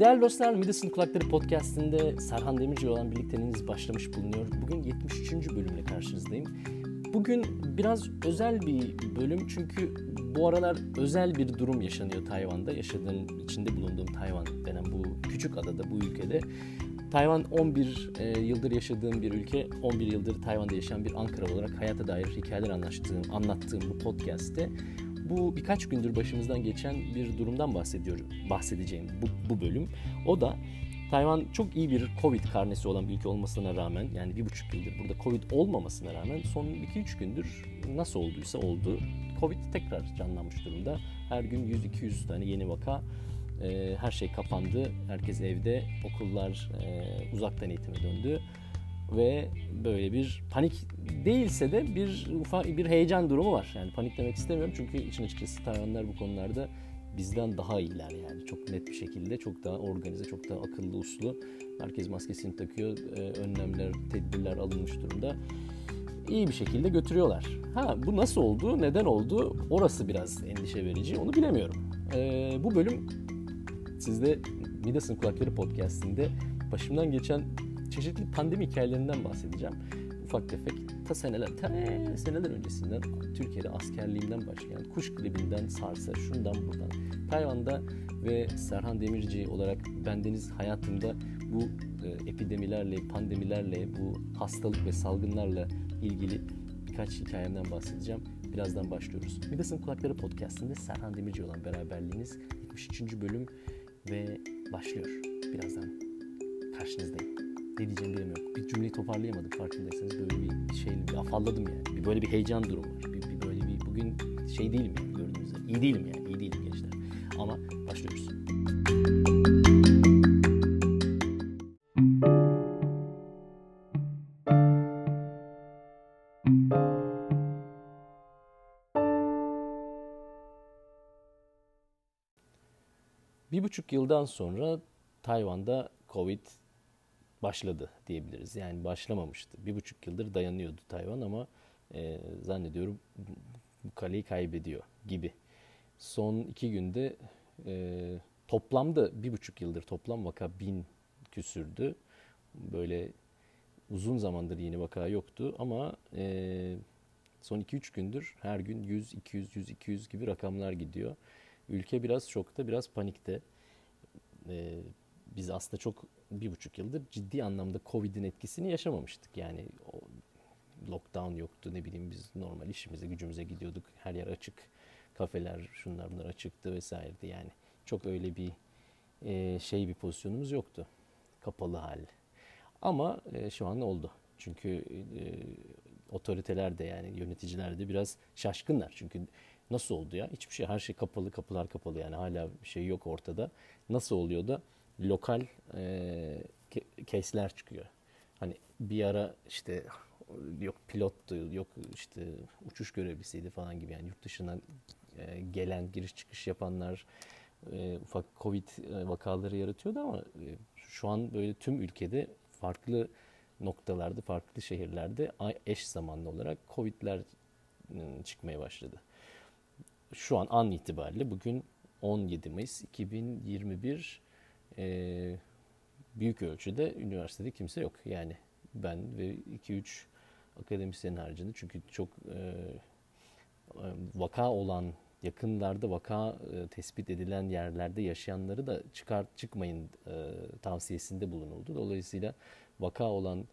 Değerli dostlar, Midas'ın Kulakları Podcast'inde Serhan Demirci olan birlikteliğiniz başlamış bulunuyor. Bugün 73. bölümle karşınızdayım. Bugün biraz özel bir bölüm çünkü bu aralar özel bir durum yaşanıyor Tayvan'da. Yaşadığım, içinde bulunduğum Tayvan denen bu küçük adada, bu ülkede. Tayvan 11 e, yıldır yaşadığım bir ülke. 11 yıldır Tayvan'da yaşayan bir Ankara olarak hayata dair hikayeler anlattığım, anlattığım bu podcast'te bu birkaç gündür başımızdan geçen bir durumdan bahsediyorum, bahsedeceğim bu, bu bölüm. O da Tayvan çok iyi bir Covid karnesi olan bir ülke olmasına rağmen yani bir buçuk yıldır burada Covid olmamasına rağmen son 2-3 gündür nasıl olduysa oldu. Covid tekrar canlanmış durumda. Her gün 100-200 tane yeni vaka. Ee, her şey kapandı. Herkes evde. Okullar e, uzaktan eğitime döndü ve böyle bir panik değilse de bir ufak bir heyecan durumu var. Yani panik demek istemiyorum çünkü için açıkçası Tayvanlar bu konularda bizden daha iyiler yani çok net bir şekilde çok daha organize çok daha akıllı uslu herkes maskesini takıyor e, önlemler tedbirler alınmış durumda iyi bir şekilde götürüyorlar. Ha bu nasıl oldu neden oldu orası biraz endişe verici onu bilemiyorum. Ee, bu bölüm sizde Midas'ın Kulakları podcastinde başımdan geçen çeşitli pandemi hikayelerinden bahsedeceğim. Ufak tefek ta seneler, ta seneler öncesinden Türkiye'de askerliğimden başlayan kuş gribinden sarsa şundan buradan Tayvan'da ve Serhan Demirci olarak bendeniz hayatımda bu e, epidemilerle, pandemilerle, bu hastalık ve salgınlarla ilgili birkaç hikayemden bahsedeceğim. Birazdan başlıyoruz. Midas'ın Kulakları Podcast'inde Serhan Demirci olan beraberliğiniz 73. bölüm ve başlıyor. Birazdan karşınızdayım ne diyeceğimi bilemiyorum. Bir cümleyi toparlayamadım farkındaysanız böyle bir şey bir afalladım yani. Bir böyle bir heyecan durumu var. Bir, bir böyle bir bugün şey değilim yani gördüğünüz. İyi değilim yani. iyi değilim gençler. Ama başlıyoruz. Bir buçuk yıldan sonra Tayvan'da Covid başladı diyebiliriz. Yani başlamamıştı. Bir buçuk yıldır dayanıyordu Tayvan ama e, zannediyorum bu kaleyi kaybediyor gibi. Son iki günde e, toplamda bir buçuk yıldır toplam vaka bin küsürdü. Böyle uzun zamandır yeni vaka yoktu ama e, son 2-3 gündür her gün 100, 200, 100, 200 gibi rakamlar gidiyor. Ülke biraz şokta, biraz panikte. E, biz aslında çok bir buçuk yıldır ciddi anlamda Covid'in etkisini yaşamamıştık. Yani o lockdown yoktu ne bileyim biz normal işimize gücümüze gidiyorduk. Her yer açık. Kafeler şunlar bunlar açıktı vesairedi yani. Çok öyle bir e, şey bir pozisyonumuz yoktu. Kapalı hal. Ama e, şu an oldu. Çünkü e, otoriteler de yani yöneticiler de biraz şaşkınlar. Çünkü nasıl oldu ya? Hiçbir şey her şey kapalı, kapılar kapalı yani hala bir şey yok ortada. Nasıl oluyor da lokal e, case'ler çıkıyor. Hani bir ara işte yok pilottu, yok işte uçuş görevlisiydi falan gibi yani yurt dışından e, gelen giriş çıkış yapanlar e, ufak covid e, vakaları yaratıyordu ama e, şu an böyle tüm ülkede farklı noktalarda, farklı şehirlerde eş zamanlı olarak covid'ler ıı, çıkmaya başladı. Şu an an itibariyle bugün 17 Mayıs 2021 e, büyük ölçüde üniversitede kimse yok. Yani ben ve 2-3 akademisyenin haricinde çünkü çok e, vaka olan yakınlarda vaka e, tespit edilen yerlerde yaşayanları da çıkar çıkmayın e, tavsiyesinde bulunuldu. Dolayısıyla vaka olan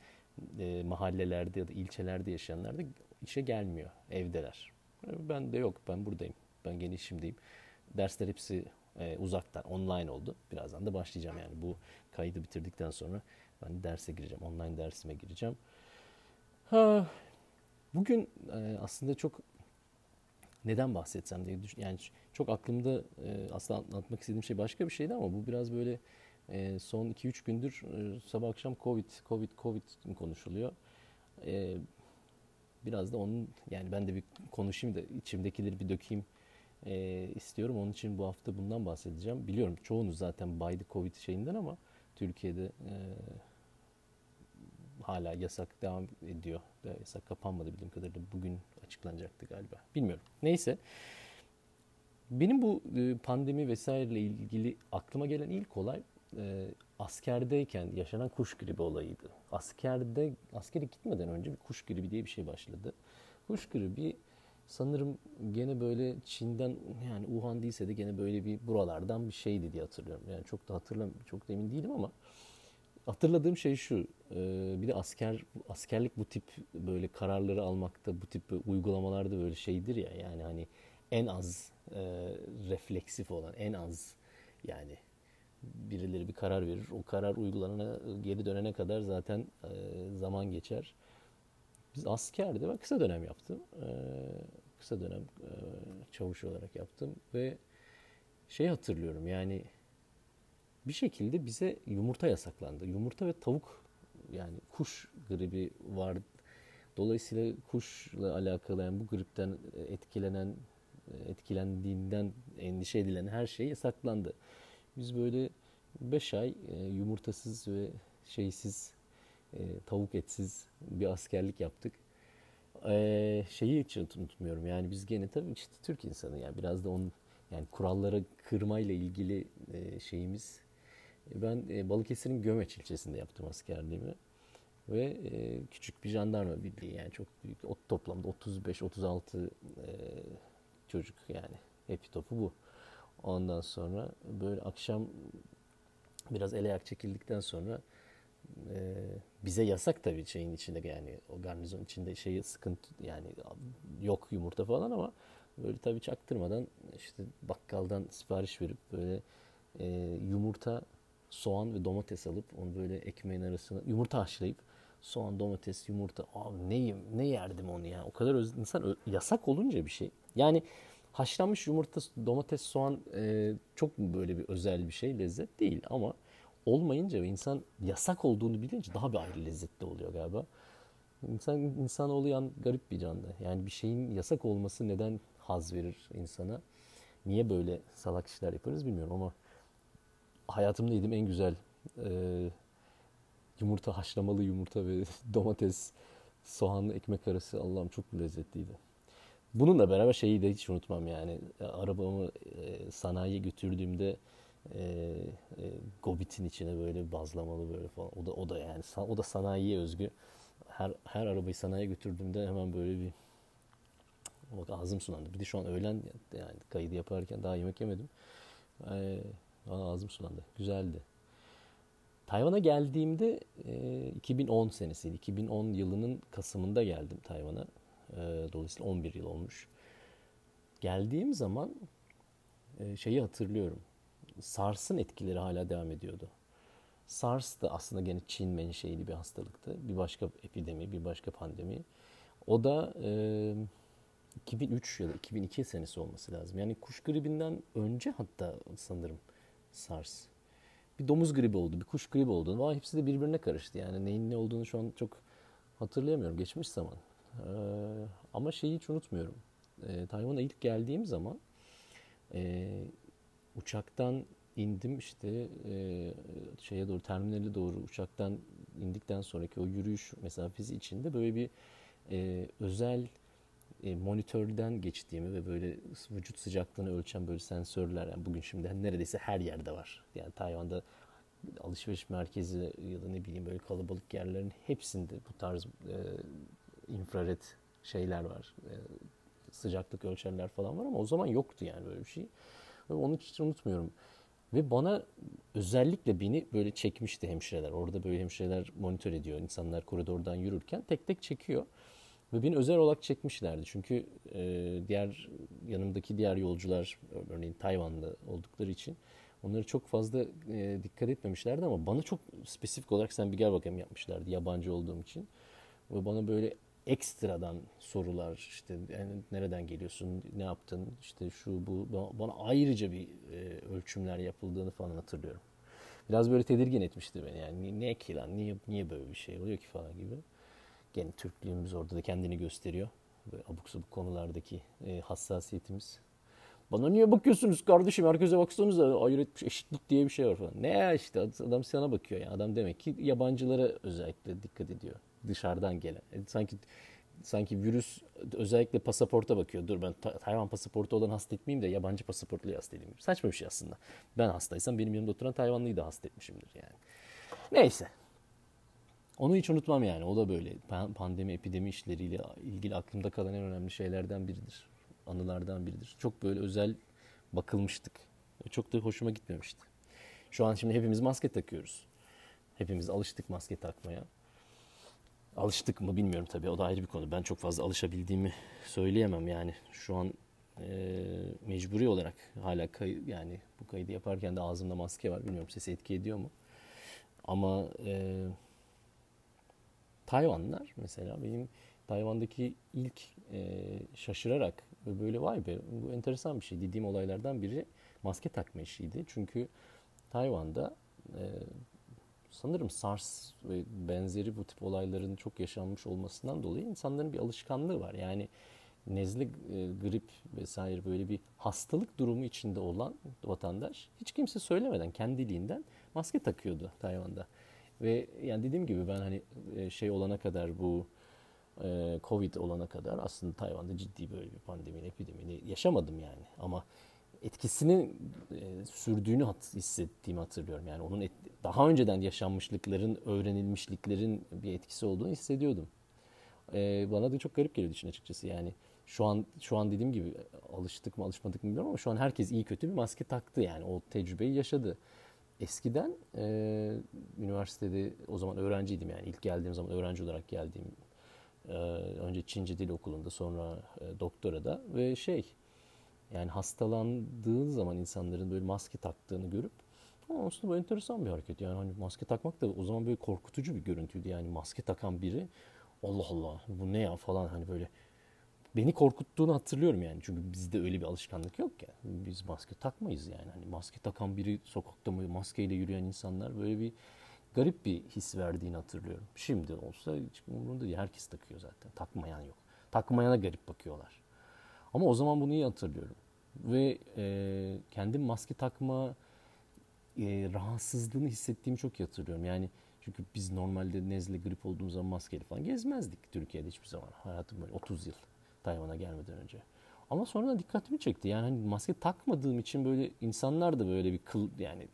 e, mahallelerde ya da ilçelerde yaşayanlar da işe gelmiyor, evdeler. Ben de yok, ben buradayım, ben gene işimdeyim. Dersler hepsi e, uzaktan, online oldu. Birazdan da başlayacağım yani bu kaydı bitirdikten sonra ben derse gireceğim, online dersime gireceğim. Ha, bugün e, aslında çok neden bahsetsem diye düşün, yani çok aklımda e, aslında anlatmak istediğim şey başka bir şeydi ama bu biraz böyle e, son 2-3 gündür e, sabah akşam Covid, Covid, Covid konuşuluyor. E, biraz da onun yani ben de bir konuşayım da içimdekileri bir dökeyim e, istiyorum. Onun için bu hafta bundan bahsedeceğim. Biliyorum çoğunuz zaten baydı Covid şeyinden ama Türkiye'de e, hala yasak devam ediyor. Yasak kapanmadı bildiğim kadarıyla. Bugün açıklanacaktı galiba. Bilmiyorum. Neyse. Benim bu pandemi vesaireyle ilgili aklıma gelen ilk olay e, askerdeyken yaşanan kuş gribi olayıydı. Askerde askere gitmeden önce bir kuş gribi diye bir şey başladı. Kuş gribi sanırım gene böyle Çin'den yani Wuhan değilse de gene böyle bir buralardan bir şeydi diye hatırlıyorum. Yani çok da hatırlam çok da emin değilim ama hatırladığım şey şu. Bir de asker askerlik bu tip böyle kararları almakta bu tip uygulamalarda böyle şeydir ya yani hani en az e, refleksif olan en az yani birileri bir karar verir. O karar uygulanana geri dönene kadar zaten e, zaman geçer. Biz askerde ben kısa dönem yaptım. E, kısa dönem e, çavuş olarak yaptım ve şey hatırlıyorum yani bir şekilde bize yumurta yasaklandı. Yumurta ve tavuk yani kuş gribi var. Dolayısıyla kuşla alakalı yani bu gripten etkilenen etkilendiğinden endişe edilen her şey yasaklandı. Biz böyle 5 ay e, yumurtasız ve şeysiz, e, tavuk etsiz bir askerlik yaptık. E, şeyi hiç unutmuyorum yani biz gene tabii işte Türk insanı yani biraz da onun yani kurallara kırmayla ilgili e, şeyimiz. Ben e, Balıkesir'in Gömeç ilçesinde yaptım askerliğimi ve e, küçük bir jandarma birliği yani çok büyük o toplamda 35-36 e, çocuk yani hepi topu bu. Ondan sonra böyle akşam biraz ele ayak çekildikten sonra e, bize yasak tabii şeyin içinde yani o garnizon içinde şeyi sıkıntı yani yok yumurta falan ama böyle tabii çaktırmadan işte bakkaldan sipariş verip böyle e, yumurta, soğan ve domates alıp onu böyle ekmeğin arasına yumurta haşlayıp soğan, domates, yumurta abi ne ne yerdim onu ya. O kadar öz, insan yasak olunca bir şey. Yani haşlanmış yumurta, domates, soğan e, çok böyle bir özel bir şey lezzet değil ama olmayınca ve insan yasak olduğunu bilince daha bir ayrı lezzetli oluyor galiba. İnsan insanoğlu yan garip bir canlı. Yani bir şeyin yasak olması neden haz verir insana? Niye böyle salak işler yaparız bilmiyorum ama hayatımda yediğim en güzel e, yumurta haşlamalı yumurta ve domates soğanlı ekmek arası Allah'ım çok lezzetliydi. Bununla beraber şeyi de hiç unutmam yani arabamı e, sanayiye götürdüğümde e, e, Gobit'in içine böyle bazlamalı böyle falan. O da o da yani o da sanayiye özgü. Her her arabayı sanayiye götürdüğümde hemen böyle bir bak ağzım sulandı. Bir de şu an öğlen yani kaydı yaparken daha yemek yemedim. Ee, ağzım sulandı. Güzeldi. Tayvan'a geldiğimde e, 2010 senesiydi. 2010 yılının Kasım'ında geldim Tayvan'a. E, dolayısıyla 11 yıl olmuş. Geldiğim zaman e, şeyi hatırlıyorum. SARS'ın etkileri hala devam ediyordu. SARS da aslında gene Çin menşeili bir hastalıktı. Bir başka epidemi, bir başka pandemi. O da e, 2003 ya da 2002 senesi olması lazım. Yani kuş gribinden önce hatta sanırım SARS. Bir domuz gribi oldu, bir kuş gribi oldu. Vay hepsi de birbirine karıştı. Yani neyin ne olduğunu şu an çok hatırlayamıyorum. Geçmiş zaman. Ee, ama şeyi hiç unutmuyorum. Ee, Tayvan'a ilk geldiğim zaman e, uçaktan indim işte e, şeye doğru terminale doğru uçaktan indikten sonraki o yürüyüş mesafesi içinde böyle bir e, özel e, monitörden geçtiğimi ve böyle vücut sıcaklığını ölçen böyle sensörler yani bugün şimdi neredeyse her yerde var. Yani Tayvan'da alışveriş merkezi ya da ne bileyim böyle kalabalık yerlerin hepsinde bu tarz e, infrared şeyler var. E, sıcaklık ölçerler falan var ama o zaman yoktu yani böyle bir şey. Ve onu hiç unutmuyorum. Ve bana özellikle beni böyle çekmişti hemşireler. Orada böyle hemşireler monitör ediyor. İnsanlar koridordan yürürken tek tek çekiyor. Ve beni özel olarak çekmişlerdi. Çünkü e, diğer yanımdaki diğer yolcular örneğin Tayvan'da oldukları için onları çok fazla e, dikkat etmemişlerdi ama bana çok spesifik olarak sen bir gel bakayım yapmışlardı yabancı olduğum için. Ve bana böyle ekstradan sorular işte yani nereden geliyorsun, ne yaptın, işte şu bu bana ayrıca bir e, ölçümler yapıldığını falan hatırlıyorum. Biraz böyle tedirgin etmişti beni yani ne ki lan niye, niye böyle bir şey oluyor ki falan gibi. Gene Türklüğümüz orada da kendini gösteriyor. Böyle abuk sabuk konulardaki e, hassasiyetimiz. Bana niye bakıyorsunuz kardeşim herkese baksanıza ayırt etmiş eşitlik diye bir şey var falan. Ne işte adam sana bakıyor yani adam demek ki yabancılara özellikle dikkat ediyor dışarıdan gelen. Yani sanki sanki virüs özellikle pasaporta bakıyor. Dur ben Tayvan pasaportu olan hasta de yabancı pasaportlu hasta edeyim. Saçma bir şey aslında. Ben hastaysam benim yanımda oturan Tayvanlıyı da hasta etmişimdir yani. Neyse. Onu hiç unutmam yani. O da böyle pandemi, epidemi işleriyle ilgili aklımda kalan en önemli şeylerden biridir. Anılardan biridir. Çok böyle özel bakılmıştık. Çok da hoşuma gitmemişti. Şu an şimdi hepimiz maske takıyoruz. Hepimiz alıştık maske takmaya. Alıştık mı bilmiyorum tabii o da ayrı bir konu. Ben çok fazla alışabildiğimi söyleyemem yani. Şu an e, mecburi olarak hala kay yani bu kaydı yaparken de ağzımda maske var. Bilmiyorum sesi etki ediyor mu? Ama e, Tayvanlar mesela benim Tayvan'daki ilk e, şaşırarak böyle vay be bu enteresan bir şey dediğim olaylardan biri maske takma işiydi. Çünkü Tayvan'da e, sanırım SARS ve benzeri bu tip olayların çok yaşanmış olmasından dolayı insanların bir alışkanlığı var. Yani nezle, e, grip vesaire böyle bir hastalık durumu içinde olan vatandaş hiç kimse söylemeden kendiliğinden maske takıyordu Tayvan'da. Ve yani dediğim gibi ben hani e, şey olana kadar bu e, Covid olana kadar aslında Tayvan'da ciddi böyle bir pandeminin, epidemini yaşamadım yani. Ama etkisini e, sürdüğünü hat, hissettiğimi hatırlıyorum. Yani onun et, daha önceden yaşanmışlıkların, öğrenilmişliklerin bir etkisi olduğunu hissediyordum. E, bana da çok garip geliyordu için açıkçası. Yani şu an şu an dediğim gibi alıştık mı alışmadık mı bilmiyorum ama şu an herkes iyi kötü bir maske taktı yani o tecrübeyi yaşadı. Eskiden e, üniversitede o zaman öğrenciydim yani ilk geldiğim zaman öğrenci olarak geldiğim e, önce Çince Dil Okulu'nda sonra e, doktorada ve şey yani hastalandığı zaman insanların böyle maske taktığını görüp aslında bu enteresan bir hareket. Yani hani maske takmak da o zaman böyle korkutucu bir görüntüydü. Yani maske takan biri Allah Allah bu ne ya falan hani böyle beni korkuttuğunu hatırlıyorum yani. Çünkü bizde öyle bir alışkanlık yok ya. Biz maske takmayız yani. Hani maske takan biri sokakta mı maskeyle yürüyen insanlar böyle bir garip bir his verdiğini hatırlıyorum. Şimdi olsa hiç umurunda değil. Herkes takıyor zaten. Takmayan yok. Takmayana garip bakıyorlar. Ama o zaman bunu iyi hatırlıyorum. Ve e, kendim maske takma e, rahatsızlığını hissettiğimi çok iyi hatırlıyorum. Yani çünkü biz normalde nezle, grip olduğumuz zaman maskeli falan gezmezdik Türkiye'de hiçbir zaman. Hayatım böyle 30 yıl Tayvan'a gelmeden önce. Ama sonra dikkatimi çekti. Yani hani maske takmadığım için böyle insanlar da böyle bir kıl yani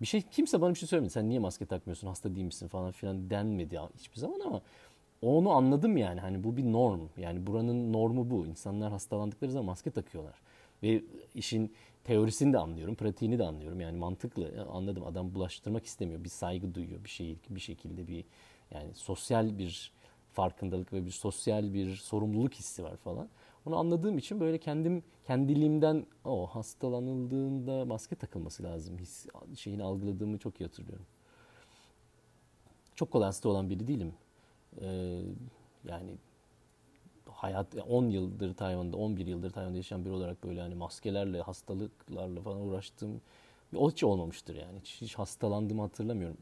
bir şey kimse bana bir şey söylemedi. Sen niye maske takmıyorsun? Hasta değil misin falan filan denmedi hiçbir zaman ama onu anladım yani. Hani bu bir norm. Yani buranın normu bu. İnsanlar hastalandıkları zaman maske takıyorlar. Ve işin teorisini de anlıyorum, pratiğini de anlıyorum. Yani mantıklı anladım. Adam bulaştırmak istemiyor. Bir saygı duyuyor bir şey bir şekilde bir yani sosyal bir farkındalık ve bir sosyal bir sorumluluk hissi var falan. Onu anladığım için böyle kendim kendiliğimden o hastalanıldığında maske takılması lazım his şeyini algıladığımı çok iyi hatırlıyorum. Çok kolay hasta olan biri değilim. Ee, yani hayat 10 yıldır Tayvan'da 11 yıldır Tayvan'da yaşayan biri olarak böyle hani maskelerle hastalıklarla falan uğraştığım o hiç olmamıştır yani. Hiç, hiç hastalandığımı hatırlamıyorum.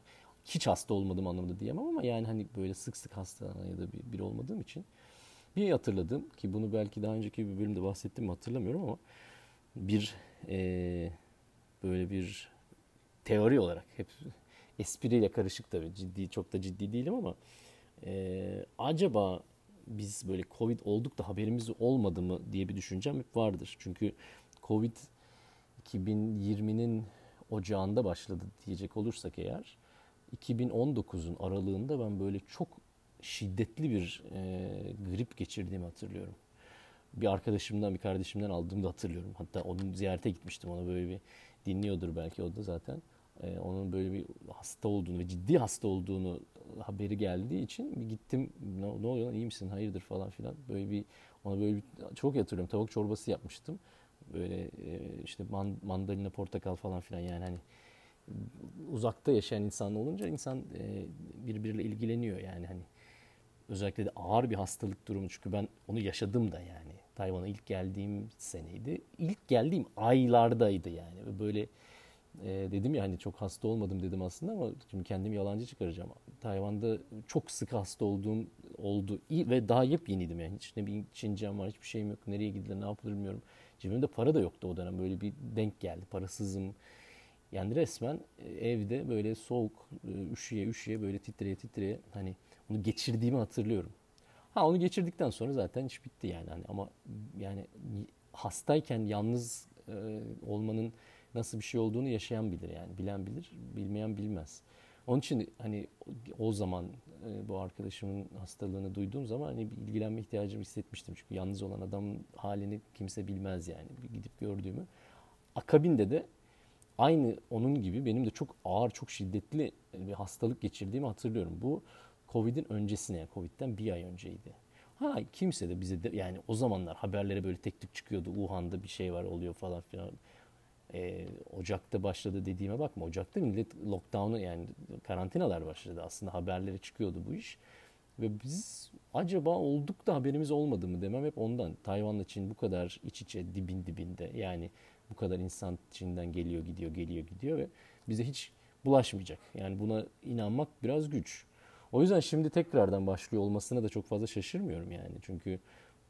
Hiç hasta olmadım anlamında diyemem ama yani hani böyle sık sık hastalanan ya da bir, biri olmadığım için bir hatırladım ki bunu belki daha önceki bir bölümde bahsettim mi hatırlamıyorum ama bir e, böyle bir teori olarak hep espriyle karışık tabii ciddi çok da ciddi değilim ama e, acaba biz böyle Covid olduk da haberimiz olmadı mı diye bir düşüncem hep vardır. Çünkü Covid 2020'nin ocağında başladı diyecek olursak eğer 2019'un aralığında ben böyle çok şiddetli bir e, grip geçirdiğimi hatırlıyorum. Bir arkadaşımdan, bir kardeşimden aldığımda hatırlıyorum. Hatta onun ziyarete gitmiştim. Ona böyle bir dinliyordur belki o da zaten. E, onun böyle bir hasta olduğunu ve ciddi hasta olduğunu haberi geldiği için bir gittim. Ne, ne oluyor? İyi misin? Hayırdır falan filan. Böyle bir ona böyle bir çok hatırlıyorum. Tavuk çorbası yapmıştım. Böyle e, işte mandalina, portakal falan filan yani hani uzakta yaşayan insan olunca insan e, birbiriyle ilgileniyor yani hani özellikle de ağır bir hastalık durumu çünkü ben onu yaşadım da yani Tayvan'a ilk geldiğim seneydi ilk geldiğim aylardaydı yani böyle e, dedim ya hani çok hasta olmadım dedim aslında ama şimdi kendimi yalancı çıkaracağım. Tayvan'da çok sık hasta olduğum oldu. Ve daha yepyeniydim yani. Hiç ne bir Çincem var hiçbir şeyim yok. Nereye gidilir ne yapılır bilmiyorum. Cebimde para da yoktu o dönem. Böyle bir denk geldi. Parasızım. Yani resmen e, evde böyle soğuk, e, üşüye üşüye böyle titreye titreye hani onu geçirdiğimi hatırlıyorum. Ha onu geçirdikten sonra zaten iş bitti yani. Hani ama yani hastayken yalnız e, olmanın nasıl bir şey olduğunu yaşayan bilir yani. Bilen bilir, bilmeyen bilmez. Onun için hani o zaman e, bu arkadaşımın hastalığını duyduğum zaman hani bir ilgilenme ihtiyacımı hissetmiştim. Çünkü yalnız olan adamın halini kimse bilmez yani. Bir gidip gördüğümü. Akabinde de aynı onun gibi benim de çok ağır, çok şiddetli bir hastalık geçirdiğimi hatırlıyorum. Bu Covid'in öncesine, Covid'den bir ay önceydi. Ha kimse de bize de yani o zamanlar haberlere böyle tek tük çıkıyordu. Wuhan'da bir şey var oluyor falan filan. Ee, Ocak'ta başladı dediğime bakma. Ocak'ta millet lockdown'u yani karantinalar başladı. Aslında haberlere çıkıyordu bu iş. Ve biz acaba olduk da haberimiz olmadı mı demem hep ondan. Tayvan'la Çin bu kadar iç içe dibin dibinde. Yani bu kadar insan Çin'den geliyor gidiyor geliyor gidiyor ve bize hiç bulaşmayacak. Yani buna inanmak biraz güç. O yüzden şimdi tekrardan başlıyor olmasına da çok fazla şaşırmıyorum yani. Çünkü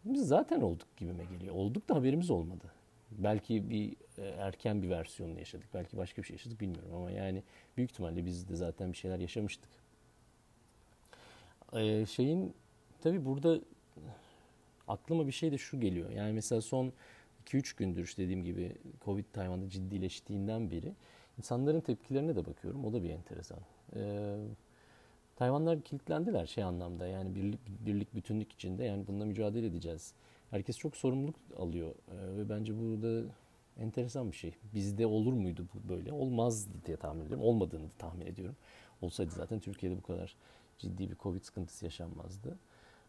biz zaten olduk gibime geliyor. Olduk da haberimiz olmadı. Belki bir e, erken bir versiyonunu yaşadık. Belki başka bir şey yaşadık bilmiyorum ama yani büyük ihtimalle biz de zaten bir şeyler yaşamıştık. Ee, şeyin tabii burada aklıma bir şey de şu geliyor. Yani mesela son 2-3 gündür işte dediğim gibi Covid Tayvan'da ciddileştiğinden beri insanların tepkilerine de bakıyorum. O da bir enteresan. Ee, Tayvanlar kilitlendiler şey anlamda yani birlik, birlik bütünlük içinde yani bununla mücadele edeceğiz. Herkes çok sorumluluk alıyor ee, ve bence bu da enteresan bir şey. Bizde olur muydu bu böyle? Olmazdı diye tahmin ediyorum. Olmadığını tahmin ediyorum. Olsaydı zaten Türkiye'de bu kadar ciddi bir Covid sıkıntısı yaşanmazdı.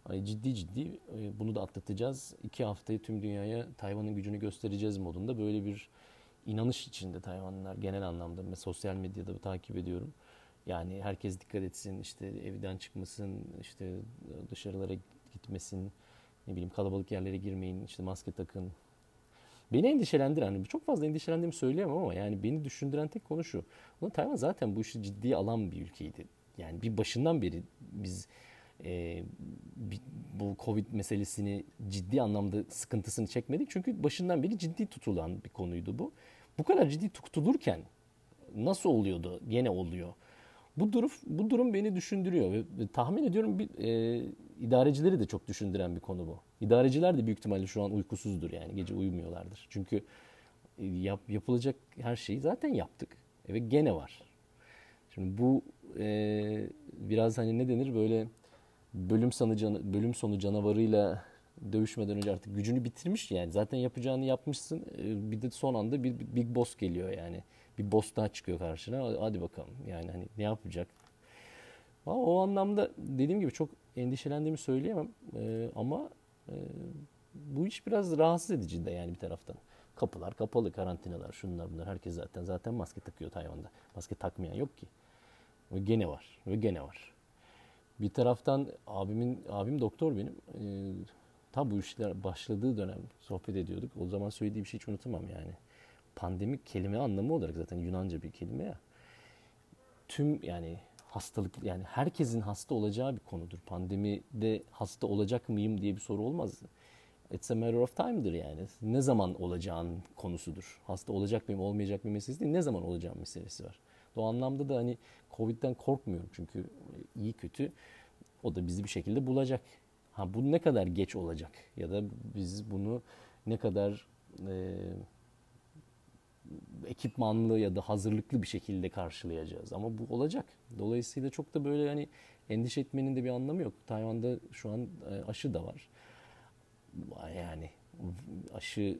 Yani ciddi ciddi e, bunu da atlatacağız. İki haftayı tüm dünyaya Tayvan'ın gücünü göstereceğiz modunda böyle bir inanış içinde Tayvanlılar genel anlamda. Mesela sosyal medyada takip ediyorum. Yani herkes dikkat etsin, işte evden çıkmasın, işte dışarılara gitmesin, ne bileyim kalabalık yerlere girmeyin, işte maske takın. Beni endişelendiren, hani çok fazla endişelendiğimi söyleyemem ama yani beni düşündüren tek konu şu. Ulan Tayvan zaten bu işi ciddiye alan bir ülkeydi. Yani bir başından beri biz e, bu Covid meselesini ciddi anlamda sıkıntısını çekmedik. Çünkü başından beri ciddi tutulan bir konuydu bu. Bu kadar ciddi tutulurken nasıl oluyordu? Yine oluyor. Bu durum bu durum beni düşündürüyor ve, ve tahmin ediyorum bir e, idarecileri de çok düşündüren bir konu bu. İdareciler de büyük ihtimalle şu an uykusuzdur yani gece uyumuyorlardır. Çünkü e, yap, yapılacak her şeyi zaten yaptık e, ve gene var. Şimdi bu e, biraz hani ne denir böyle bölüm sonu can, bölüm sonu canavarıyla dövüşmeden önce artık gücünü bitirmiş yani zaten yapacağını yapmışsın e, bir de son anda bir, bir big boss geliyor yani bir boss daha çıkıyor karşına. Hadi bakalım yani hani ne yapacak? o anlamda dediğim gibi çok endişelendiğimi söyleyemem. Ee, ama e, bu iş biraz rahatsız edici de yani bir taraftan. Kapılar kapalı, karantinalar, şunlar bunlar. Herkes zaten zaten maske takıyor Tayvan'da. Maske takmayan yok ki. Ve gene var. Ve gene var. Bir taraftan abimin abim doktor benim. Ee, tam bu işler başladığı dönem sohbet ediyorduk. O zaman söylediği bir şey hiç unutamam yani pandemik kelime anlamı olarak zaten Yunanca bir kelime ya. Tüm yani hastalık yani herkesin hasta olacağı bir konudur. Pandemide hasta olacak mıyım diye bir soru olmaz. It's a matter of time'dır yani. Ne zaman olacağın konusudur. Hasta olacak mıyım olmayacak mıyım meselesi değil. Ne zaman olacağım meselesi var. O anlamda da hani Covid'den korkmuyorum çünkü iyi kötü o da bizi bir şekilde bulacak. Ha bu ne kadar geç olacak ya da biz bunu ne kadar ekipmanlı ya da hazırlıklı bir şekilde karşılayacağız. Ama bu olacak. Dolayısıyla çok da böyle hani endişe etmenin de bir anlamı yok. Tayvan'da şu an e, aşı da var. Yani aşı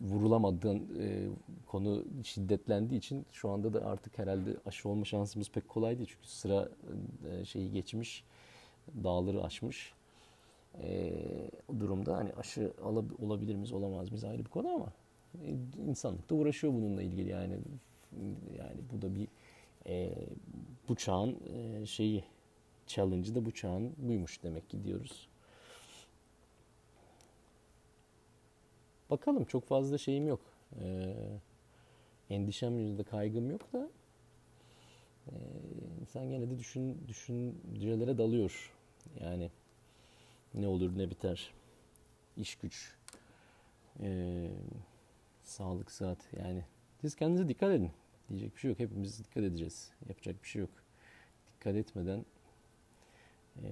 vurulamadığın e, konu şiddetlendiği için şu anda da artık herhalde aşı olma şansımız pek kolay değil. Çünkü sıra e, şeyi geçmiş, dağları aşmış. E, durumda hani aşı alab- olabilir miyiz olamaz mıyız ayrı bir konu ama insanlık da uğraşıyor bununla ilgili yani yani bu da bir e, bu çağın e, şeyi challenge'ı da bu çağın buymuş demek ki diyoruz. Bakalım çok fazla şeyim yok. Ee, endişem yüzde kaygım yok da e, insan gene de düşün, düşüncelere dalıyor. Yani ne olur ne biter. İş güç. Ee, Sağlık, saat yani. Siz kendinize dikkat edin. Diyecek bir şey yok. Hepimiz dikkat edeceğiz. Yapacak bir şey yok. Dikkat etmeden e,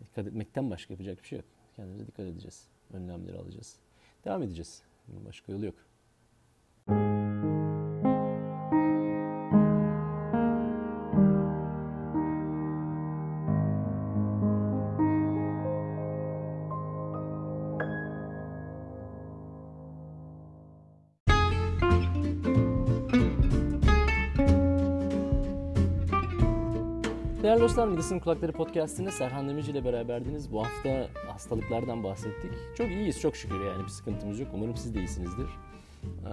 dikkat etmekten başka yapacak bir şey yok. Kendimize dikkat edeceğiz. Önlemleri alacağız. Devam edeceğiz. Başka yolu yok. Değerli dostlar, Midas'ın Kulakları Podcast'inde Serhan Demirci ile beraberdiniz. Bu hafta hastalıklardan bahsettik. Çok iyiyiz, çok şükür yani bir sıkıntımız yok. Umarım siz de iyisinizdir. Ee,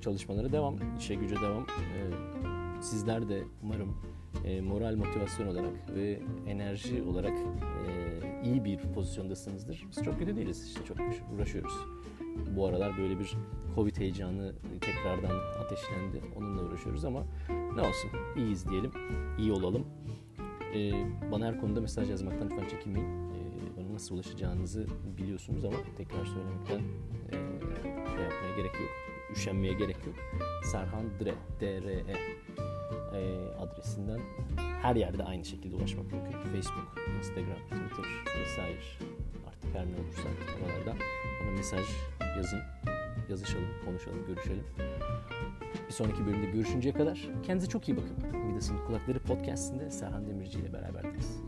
çalışmalara devam, işe güce devam. Ee, sizler de umarım e, moral motivasyon olarak ve enerji olarak e, iyi bir pozisyondasınızdır. Biz çok kötü değiliz, işte çok uğraşıyoruz. Bu aralar böyle bir Covid heyecanı tekrardan ateşlendi. Onunla uğraşıyoruz ama ne olsun iyiyiz diyelim, iyi olalım. Ee, bana her konuda mesaj yazmaktan lütfen çekinmeyin. Ee, bana nasıl ulaşacağınızı biliyorsunuz ama tekrar söylemekten e, şey yapmaya gerek yok. Üşenmeye gerek yok. Serhan Dre, D-R-E e, adresinden her yerde aynı şekilde ulaşmak mümkün. Facebook, Instagram, Twitter vesaire artık her ne olursa oralardan bana mesaj yazın, yazışalım, konuşalım, görüşelim. Bir sonraki bölümde görüşünceye kadar kendinize çok iyi bakın. Midas'ın Kulakları Podcast'inde Serhan Demirci ile beraberdiniz.